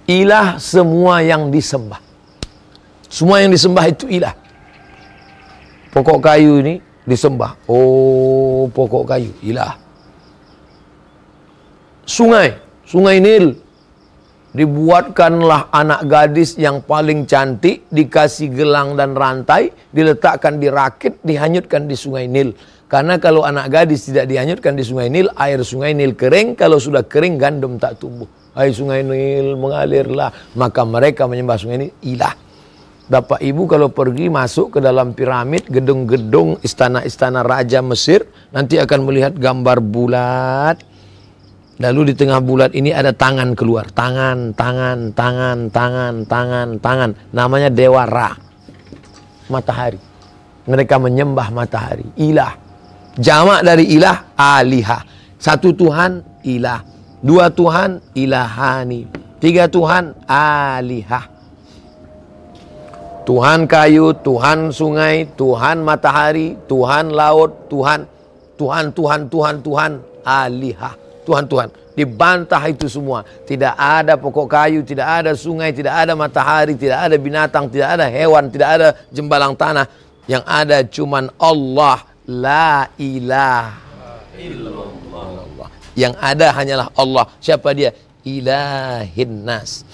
Speaker 1: Ilah semua yang disembah. Semua yang disembah itu ilah. Pokok kayu ini disembah. Oh, pokok kayu, ilah sungai, sungai Nil. Dibuatkanlah anak gadis yang paling cantik, dikasih gelang dan rantai, diletakkan di rakit, dihanyutkan di sungai Nil. Karena kalau anak gadis tidak dihanyutkan di sungai Nil, air sungai Nil kering, kalau sudah kering gandum tak tumbuh. Hai sungai Nil mengalirlah, maka mereka menyembah sungai Nil ilah. Bapak Ibu kalau pergi masuk ke dalam piramid, gedung-gedung istana-istana raja Mesir, nanti akan melihat gambar bulat, Lalu di tengah bulat ini ada tangan keluar. Tangan, tangan, tangan, tangan, tangan, tangan. Namanya Dewa Ra. Matahari. Mereka menyembah matahari. Ilah. Jamak dari ilah, alihah. Satu Tuhan, ilah. Dua Tuhan, ilahani. Tiga Tuhan, alihah. Tuhan kayu, Tuhan sungai, Tuhan matahari, Tuhan laut, Tuhan, Tuhan, Tuhan, Tuhan, Tuhan, alihah. Tuhan-Tuhan. Dibantah itu semua. Tidak ada pokok kayu, tidak ada sungai, tidak ada matahari, tidak ada binatang, tidak ada hewan, tidak ada jembalang tanah. Yang ada cuman Allah. La ilaha illallah. Yang ada hanyalah Allah. Siapa dia? Ilahin nas.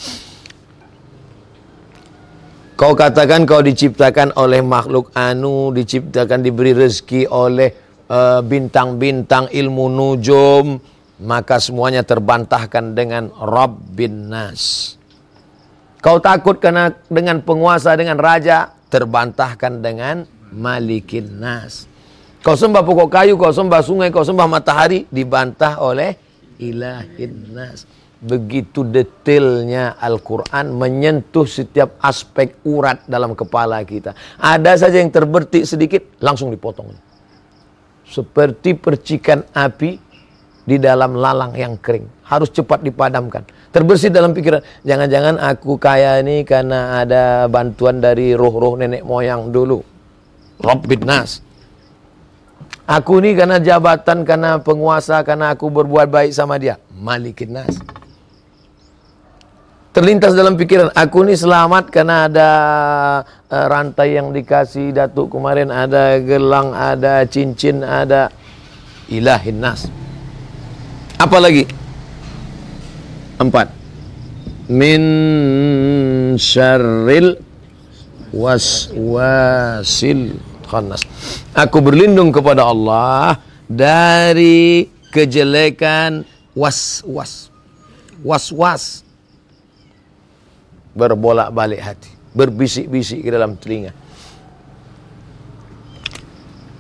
Speaker 1: Kau katakan kau diciptakan oleh makhluk anu, diciptakan diberi rezeki oleh uh, bintang-bintang uh, ilmu nujum, maka semuanya terbantahkan dengan Rabbin Nas. Kau takut karena dengan penguasa, dengan raja, terbantahkan dengan Malikin Nas. Kau sembah pokok kayu, kau sembah sungai, kau sembah matahari, dibantah oleh Ilahin Nas. Begitu detailnya Al-Quran menyentuh setiap aspek urat dalam kepala kita. Ada saja yang terbertik sedikit, langsung dipotong. Seperti percikan api di dalam lalang yang kering. Harus cepat dipadamkan. Terbersih dalam pikiran. Jangan-jangan aku kaya ini karena ada bantuan dari roh-roh nenek moyang dulu. Rabbid Nas. Aku ini karena jabatan, karena penguasa, karena aku berbuat baik sama dia. Malikin Nas. Terlintas dalam pikiran, aku ini selamat karena ada uh, rantai yang dikasih Datuk kemarin, ada gelang, ada cincin, ada ilahin nas. Apa lagi? Empat. Min syarril waswasil khannas. Aku berlindung kepada Allah dari kejelekan was-was. Was-was. Berbolak-balik hati. Berbisik-bisik ke dalam telinga.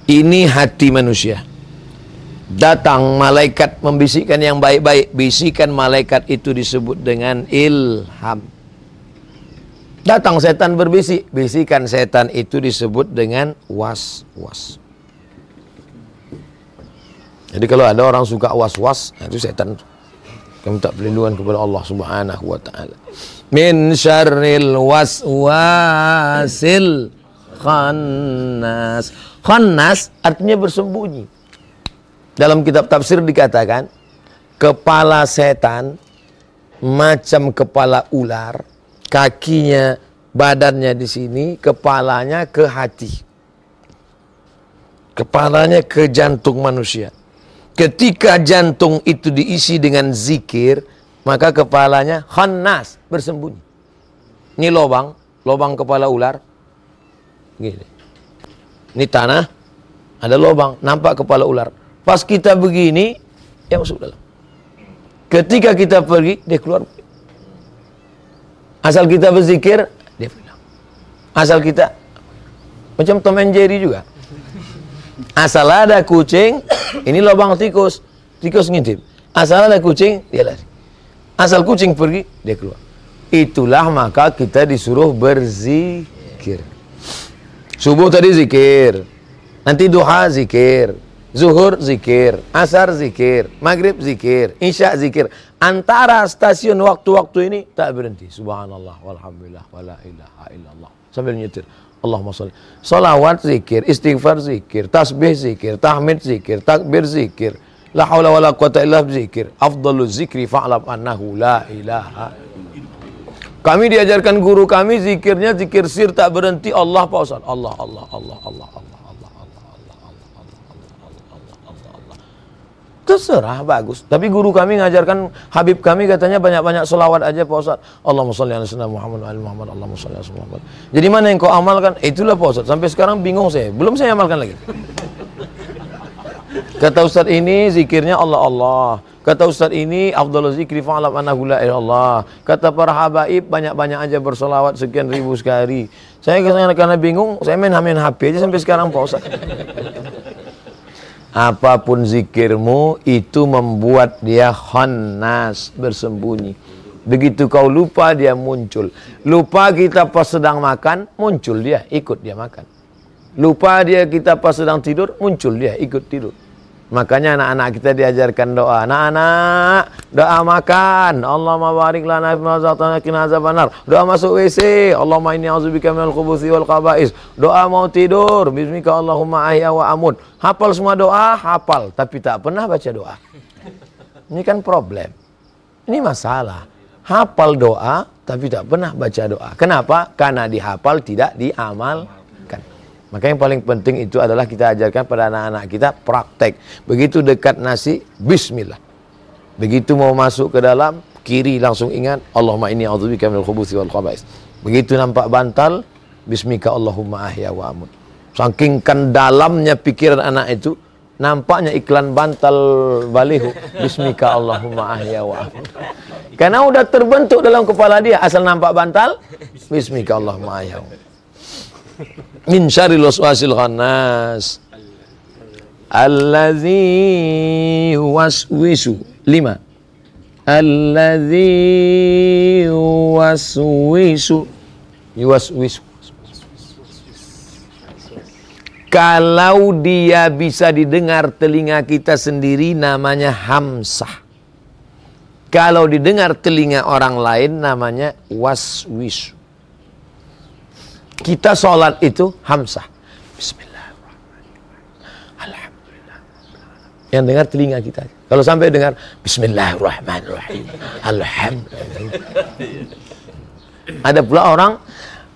Speaker 1: Ini hati manusia. Datang malaikat membisikkan yang baik-baik. Bisikan malaikat itu disebut dengan ilham. Datang setan berbisik. Bisikan setan itu disebut dengan was-was. Jadi kalau ada orang suka was-was, itu setan. Kami tak perlindungan kepada Allah Subhanahu wa taala. Min syarril waswasil khannas. Khannas artinya bersembunyi. Dalam kitab tafsir dikatakan kepala setan macam kepala ular, kakinya, badannya di sini, kepalanya ke hati. Kepalanya ke jantung manusia. Ketika jantung itu diisi dengan zikir, maka kepalanya khannas, bersembunyi. Ini lobang, lobang kepala ular. Gini. Ini tanah, ada lobang, nampak kepala ular. Pas kita begini, ya masuk dalam. Ketika kita pergi, dia keluar. Asal kita berzikir, dia pulang. Asal kita macam Tom and Jerry juga. Asal ada kucing, ini lubang tikus. Tikus ngintip. Asal ada kucing, dia lari. Asal kucing pergi, dia keluar. Itulah maka kita disuruh berzikir. Subuh tadi zikir. Nanti duha zikir. Zuhur zikir, asar zikir, maghrib zikir, isya zikir. Antara stasiun waktu-waktu ini tak berhenti. Subhanallah, walhamdulillah, wala ilaha illallah. Sambil nyetir. Allahumma salli. Salawat zikir, istighfar zikir, tasbih zikir, tahmid zikir, takbir zikir. La haula wala quwata illa zikir. Afdalu zikri fa'lam annahu la ilaha kami diajarkan guru kami zikirnya zikir sir tak berhenti Allah Pak Ustaz. Allah Allah Allah Allah Allah. Terserah bagus. Tapi guru kami ngajarkan Habib kami katanya banyak-banyak selawat aja Pak Ustaz. Allahumma sholli ala sayyidina Muhammad wa ali Muhammad. Allahumma sholli ala Muhammad. Jadi mana yang kau amalkan? Eh, itulah Pak Ustaz. Sampai sekarang bingung saya. Belum saya amalkan lagi. Kata Ustaz ini zikirnya Allah Allah. Kata Ustaz ini afdhalul zikri fa'lam annahu la Allah. Kata para habaib banyak-banyak aja bersolawat sekian ribu sekali. Saya karena bingung, saya main main HP aja sampai sekarang Pak Ustaz. Apa pun zikirmu itu membuat dia khannas bersembunyi. Begitu kau lupa dia muncul. Lupa kita pas sedang makan, muncul dia, ikut dia makan. Lupa dia kita pas sedang tidur, muncul dia, ikut tidur. Makanya anak-anak kita diajarkan doa. Anak-anak, doa makan. Allah barik lana fi ma azabannar. Doa masuk WC. Allahumma inni a'udzubika minal khubuthi wal khaba'is. Doa mau tidur. Bismika Allahumma ahya wa amut. Hafal semua doa, hafal, tapi tak pernah baca doa. Ini kan problem. Ini masalah. Hafal doa, tapi tak pernah baca doa. Kenapa? Karena dihafal tidak diamal. Maka yang paling penting itu adalah kita ajarkan pada anak-anak kita praktek. Begitu dekat nasi, bismillah. Begitu mau masuk ke dalam, kiri langsung ingat, Allahumma inni a'udzubika minal khubuthi wal khaba'is. Begitu nampak bantal, bismika Allahumma ahya wa amut. Saking kan dalamnya pikiran anak itu, nampaknya iklan bantal balihu, bismika Allahumma ahya wa amut. Karena udah terbentuk dalam kepala dia, asal nampak bantal, bismika Allahumma ahya wa amut min syarril waswasil khannas allazi waswisu lima. Allazi waswisu yuwaswisu. Kalau dia bisa didengar telinga kita sendiri namanya hamsah kalau didengar telinga orang lain namanya waswisu kita sholat itu hamsah. Bismillahirrahmanirrahim. Alhamdulillah. Yang dengar telinga kita. Kalau sampai dengar Bismillahirrahmanirrahim. Alhamdulillah. Ada pula orang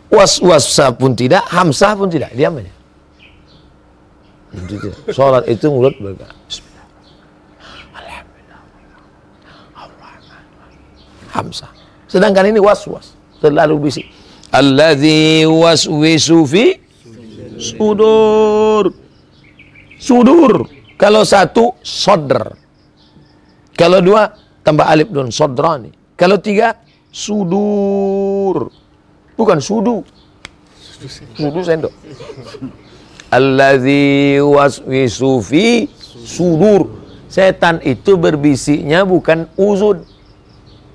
Speaker 1: was-wasa pun tidak, hamsah pun tidak. Diam aja. Sholat itu mulut bergerak. Hamsah. Sedangkan ini was-was. Terlalu bisik. Alladhi waswisu fi sudur. Sudur. Kalau satu, sodr. Kalau dua, tambah alif don, sodrani. Kalau tiga, sudur. Bukan sudu. Sudu sendok. Alladhi waswisu fi sudur. Setan itu berbisiknya bukan uzun.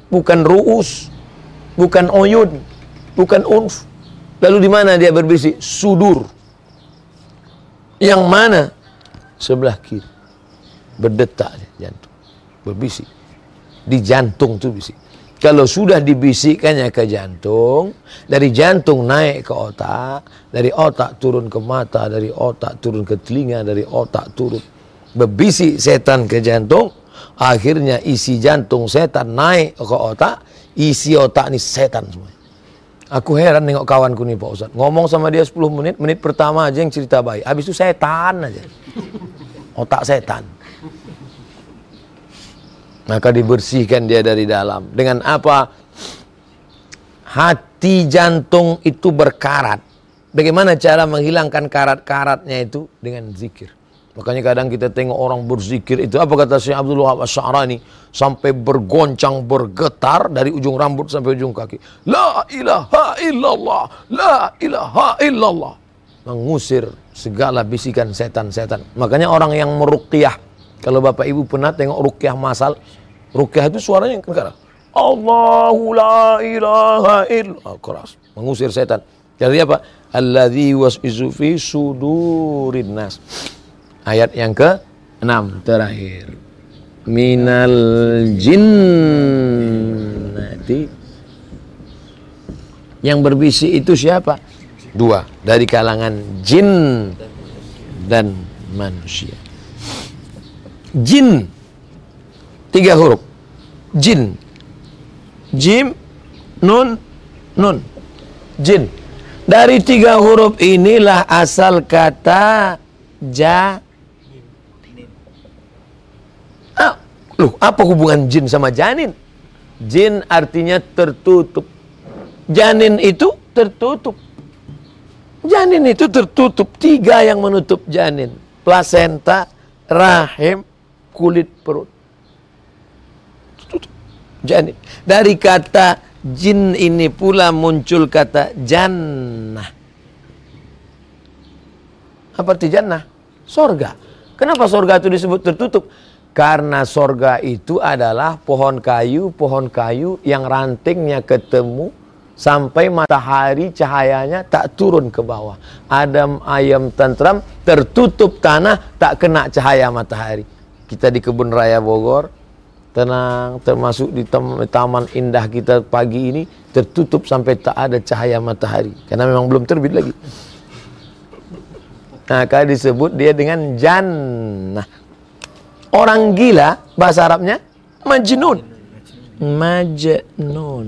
Speaker 1: Bukan ru'us. Bukan oyun bukan unf. Lalu di mana dia berbisik? Sudur. Yang mana? Sebelah kiri. Berdetak jantung. Berbisik. Di jantung tuh bisik. Kalau sudah dibisikkannya ke jantung, dari jantung naik ke otak, dari otak turun ke mata, dari otak turun ke telinga, dari otak turun. Berbisik setan ke jantung, akhirnya isi jantung setan naik ke otak, isi otak ini setan semua. Aku heran nengok kawanku nih Pak Ustaz. Ngomong sama dia 10 menit, menit pertama aja yang cerita baik. Habis itu setan aja. Otak setan. Maka dibersihkan dia dari dalam. Dengan apa? Hati jantung itu berkarat. Bagaimana cara menghilangkan karat-karatnya itu? Dengan zikir. Makanya kadang kita tengok orang berzikir itu apa kata Syekh Abdul Wahab Asy'arani sampai bergoncang bergetar dari ujung rambut sampai ujung kaki. La ilaha illallah, la ilaha illallah. Mengusir segala bisikan setan-setan. Makanya orang yang meruqyah kalau Bapak Ibu pernah tengok ruqyah masal, ruqyah itu suaranya keras. Allahu la ilaha illallah keras, mengusir setan. Jadi apa? Alladzi was'izu fi sudurin nas. Ayat yang ke enam terakhir. Minal jinnati. Yang berbisik itu siapa? Dua. Dari kalangan jin dan manusia. Jin. Tiga huruf. Jin. Jim, nun, nun. Jin. Dari tiga huruf inilah asal kata ja Loh, apa hubungan jin sama janin? Jin artinya tertutup. Janin itu tertutup. Janin itu tertutup. Tiga yang menutup janin. Plasenta, rahim, kulit perut. Tertutup. Janin. Dari kata jin ini pula muncul kata jannah. Apa arti jannah? Sorga. Kenapa sorga itu disebut tertutup? Karena sorga itu adalah pohon kayu, pohon kayu yang rantingnya ketemu sampai matahari cahayanya tak turun ke bawah. Adam ayam tentram tertutup tanah tak kena cahaya matahari. Kita di kebun raya Bogor tenang termasuk di taman indah kita pagi ini tertutup sampai tak ada cahaya matahari karena memang belum terbit lagi. Nah, disebut dia dengan jannah. Orang gila bahasa Arabnya majnun. Majnun.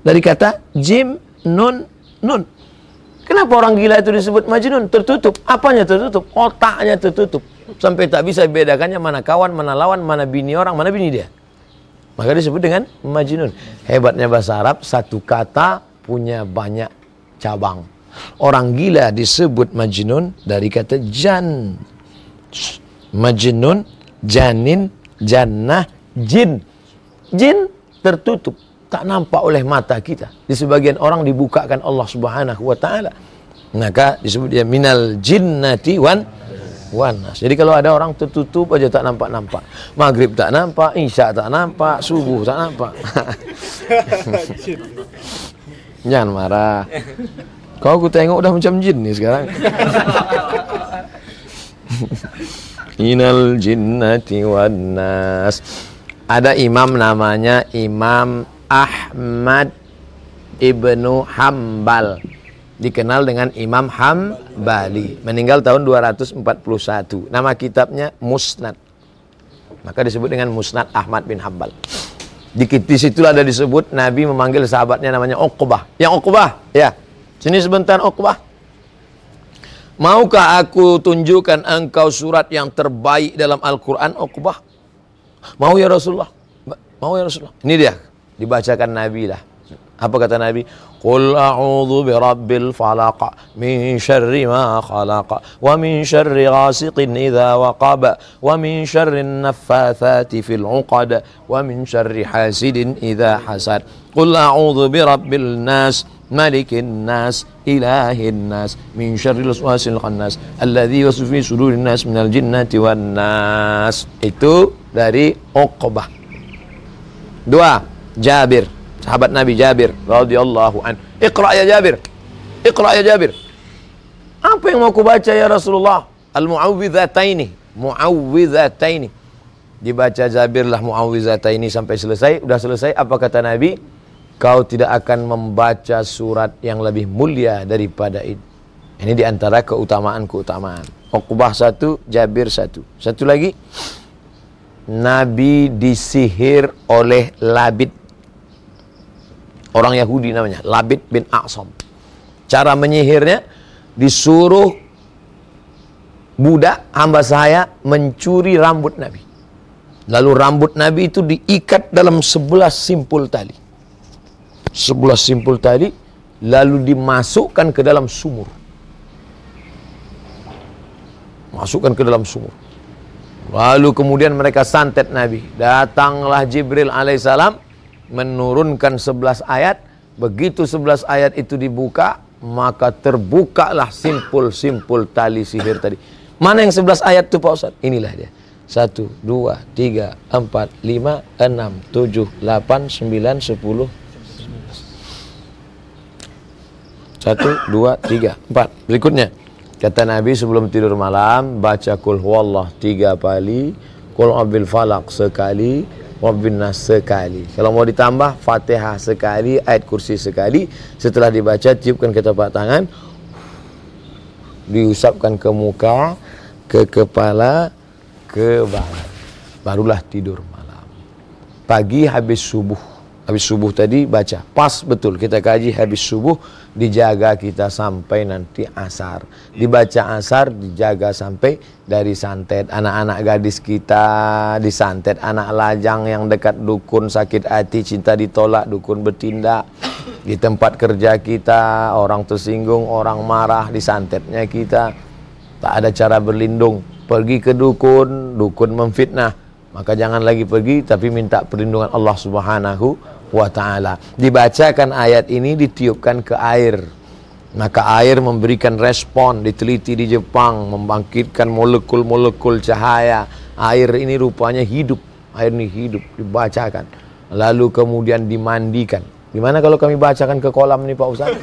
Speaker 1: Dari kata jim nun nun. Kenapa orang gila itu disebut majnun? Tertutup. Apanya tertutup? Otaknya tertutup. Sampai tak bisa bedakannya mana kawan, mana lawan, mana bini orang, mana bini dia. Maka disebut dengan majnun. Hebatnya bahasa Arab, satu kata punya banyak cabang. Orang gila disebut majnun dari kata jan. Majnun janin, jannah, jin. Jin tertutup, tak nampak oleh mata kita. Di sebagian orang dibukakan Allah Subhanahu wa taala. Maka disebut dia minal jinnati wan wanas. Jadi kalau ada orang tertutup aja tak nampak-nampak. Maghrib tak nampak, Isya tak nampak, subuh tak nampak. [laughs] Jangan marah. Kau aku tengok udah macam jin nih sekarang. [laughs] Inal jinnati wan nas. Ada imam namanya Imam Ahmad Ibnu Hambal. Dikenal dengan Imam Hambali. Meninggal tahun 241. Nama kitabnya Musnad. Maka disebut dengan Musnad Ahmad bin Hambal. Di, di situ ada disebut Nabi memanggil sahabatnya namanya Uqbah. Yang Uqbah, ya. Sini sebentar Uqbah. Maukah aku tunjukkan engkau surat yang terbaik dalam Al-Quran, Uqbah? Mau ya Rasulullah? Mau ya Rasulullah? Ini dia, dibacakan Nabi lah. Apa kata Nabi? Qul a'udhu bi rabbil falaq min syarri ma khalaq wa min syarri ghasiqin idha waqab wa min syarri naffathati fil uqad wa min syarri hasidin idha hasad. Qul a'udhu bi rabbil nas malikin nas ilahin nas min syarril waswasil khannas alladzi yuwaswisu fi sudurin nas minal jinnati wan nas itu dari Uqbah. Dua Jabir. Sahabat Nabi Jabir radhiyallahu an. Iqra ya Jabir. Iqra ya Jabir. Apa yang mau ku baca ya Rasulullah? Al muawwidhataini. Muawwidhataini dibaca Jabir lah muawwidhataini sampai selesai. Udah selesai? Apa kata Nabi kau tidak akan membaca surat yang lebih mulia daripada itu. Ini di antara keutamaan-keutamaan. Uqbah satu, Jabir satu. Satu lagi, Nabi disihir oleh Labid. Orang Yahudi namanya, Labid bin Aqsam. Cara menyihirnya, disuruh budak hamba saya mencuri rambut Nabi. Lalu rambut Nabi itu diikat dalam sebelah simpul tali sebelah simpul tali lalu dimasukkan ke dalam sumur. masukkan ke dalam sumur. Lalu kemudian mereka santet Nabi. Datanglah Jibril alaihissalam menurunkan 11 ayat. Begitu 11 ayat itu dibuka, maka terbukalah simpul-simpul tali sihir tadi. Mana yang 11 ayat itu Pak Ustaz? Inilah dia. 1, 2, 3, 4, 5, 6, 7, 8, 9, 10, Satu, dua, tiga, empat. Berikutnya. Kata Nabi sebelum tidur malam, baca kul huwallah tiga kali, kul abil falak sekali, wabil nas sekali. Kalau mau ditambah, fatihah sekali, ayat kursi sekali. Setelah dibaca, tiupkan ke telapak tangan, diusapkan ke muka, ke kepala, ke badan. Barulah tidur malam. Pagi habis subuh habis subuh tadi baca. Pas betul. Kita kaji habis subuh dijaga kita sampai nanti asar. Dibaca asar dijaga sampai dari santet anak-anak gadis kita disantet anak lajang yang dekat dukun sakit hati cinta ditolak dukun bertindak. Di tempat kerja kita orang tersinggung orang marah disantetnya kita. Tak ada cara berlindung. Pergi ke dukun dukun memfitnah maka jangan lagi pergi tapi minta perlindungan Allah Subhanahu wa taala. Dibacakan ayat ini ditiupkan ke air. Maka air memberikan respon, diteliti di Jepang, membangkitkan molekul-molekul cahaya. Air ini rupanya hidup, air ini hidup, dibacakan. Lalu kemudian dimandikan. Gimana kalau kami bacakan ke kolam nih Pak Ustaz? [laughs]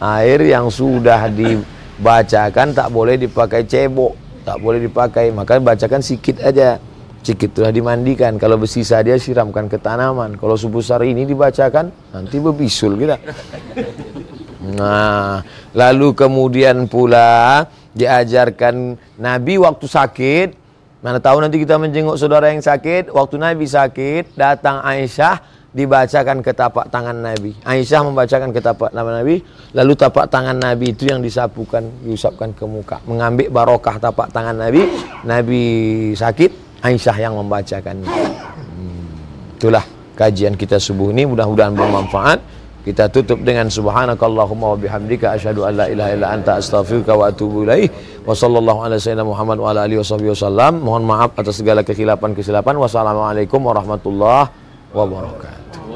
Speaker 1: air yang sudah dibacakan tak boleh dipakai cebok, tak boleh dipakai, maka bacakan sedikit aja. Sedikit telah dimandikan, kalau bersisa dia siramkan ke tanaman. Kalau subuh sari ini dibacakan, nanti berbisul kita. Nah, lalu kemudian pula diajarkan Nabi waktu sakit. Mana tahu nanti kita menjenguk saudara yang sakit. Waktu Nabi sakit, datang Aisyah, dibacakan ke tapak tangan Nabi. Aisyah membacakan ke tapak tangan Nabi, lalu tapak tangan Nabi itu yang disapukan, diusapkan ke muka, mengambil barokah tapak tangan Nabi. Nabi sakit, Aisyah yang membacakan. Hmm. Itulah kajian kita subuh ini mudah-mudahan bermanfaat. Kita tutup dengan subhanakallahumma wa bihamdika asyhadu an la ilaha illa anta astaghfiruka wa atubu ilaih. Wa sallallahu ala sayyidina Muhammad wa ala alihi wasallam. Mohon maaf atas segala kekhilapan-kesilapan. Wassalamualaikum warahmatullahi wabarakatuh.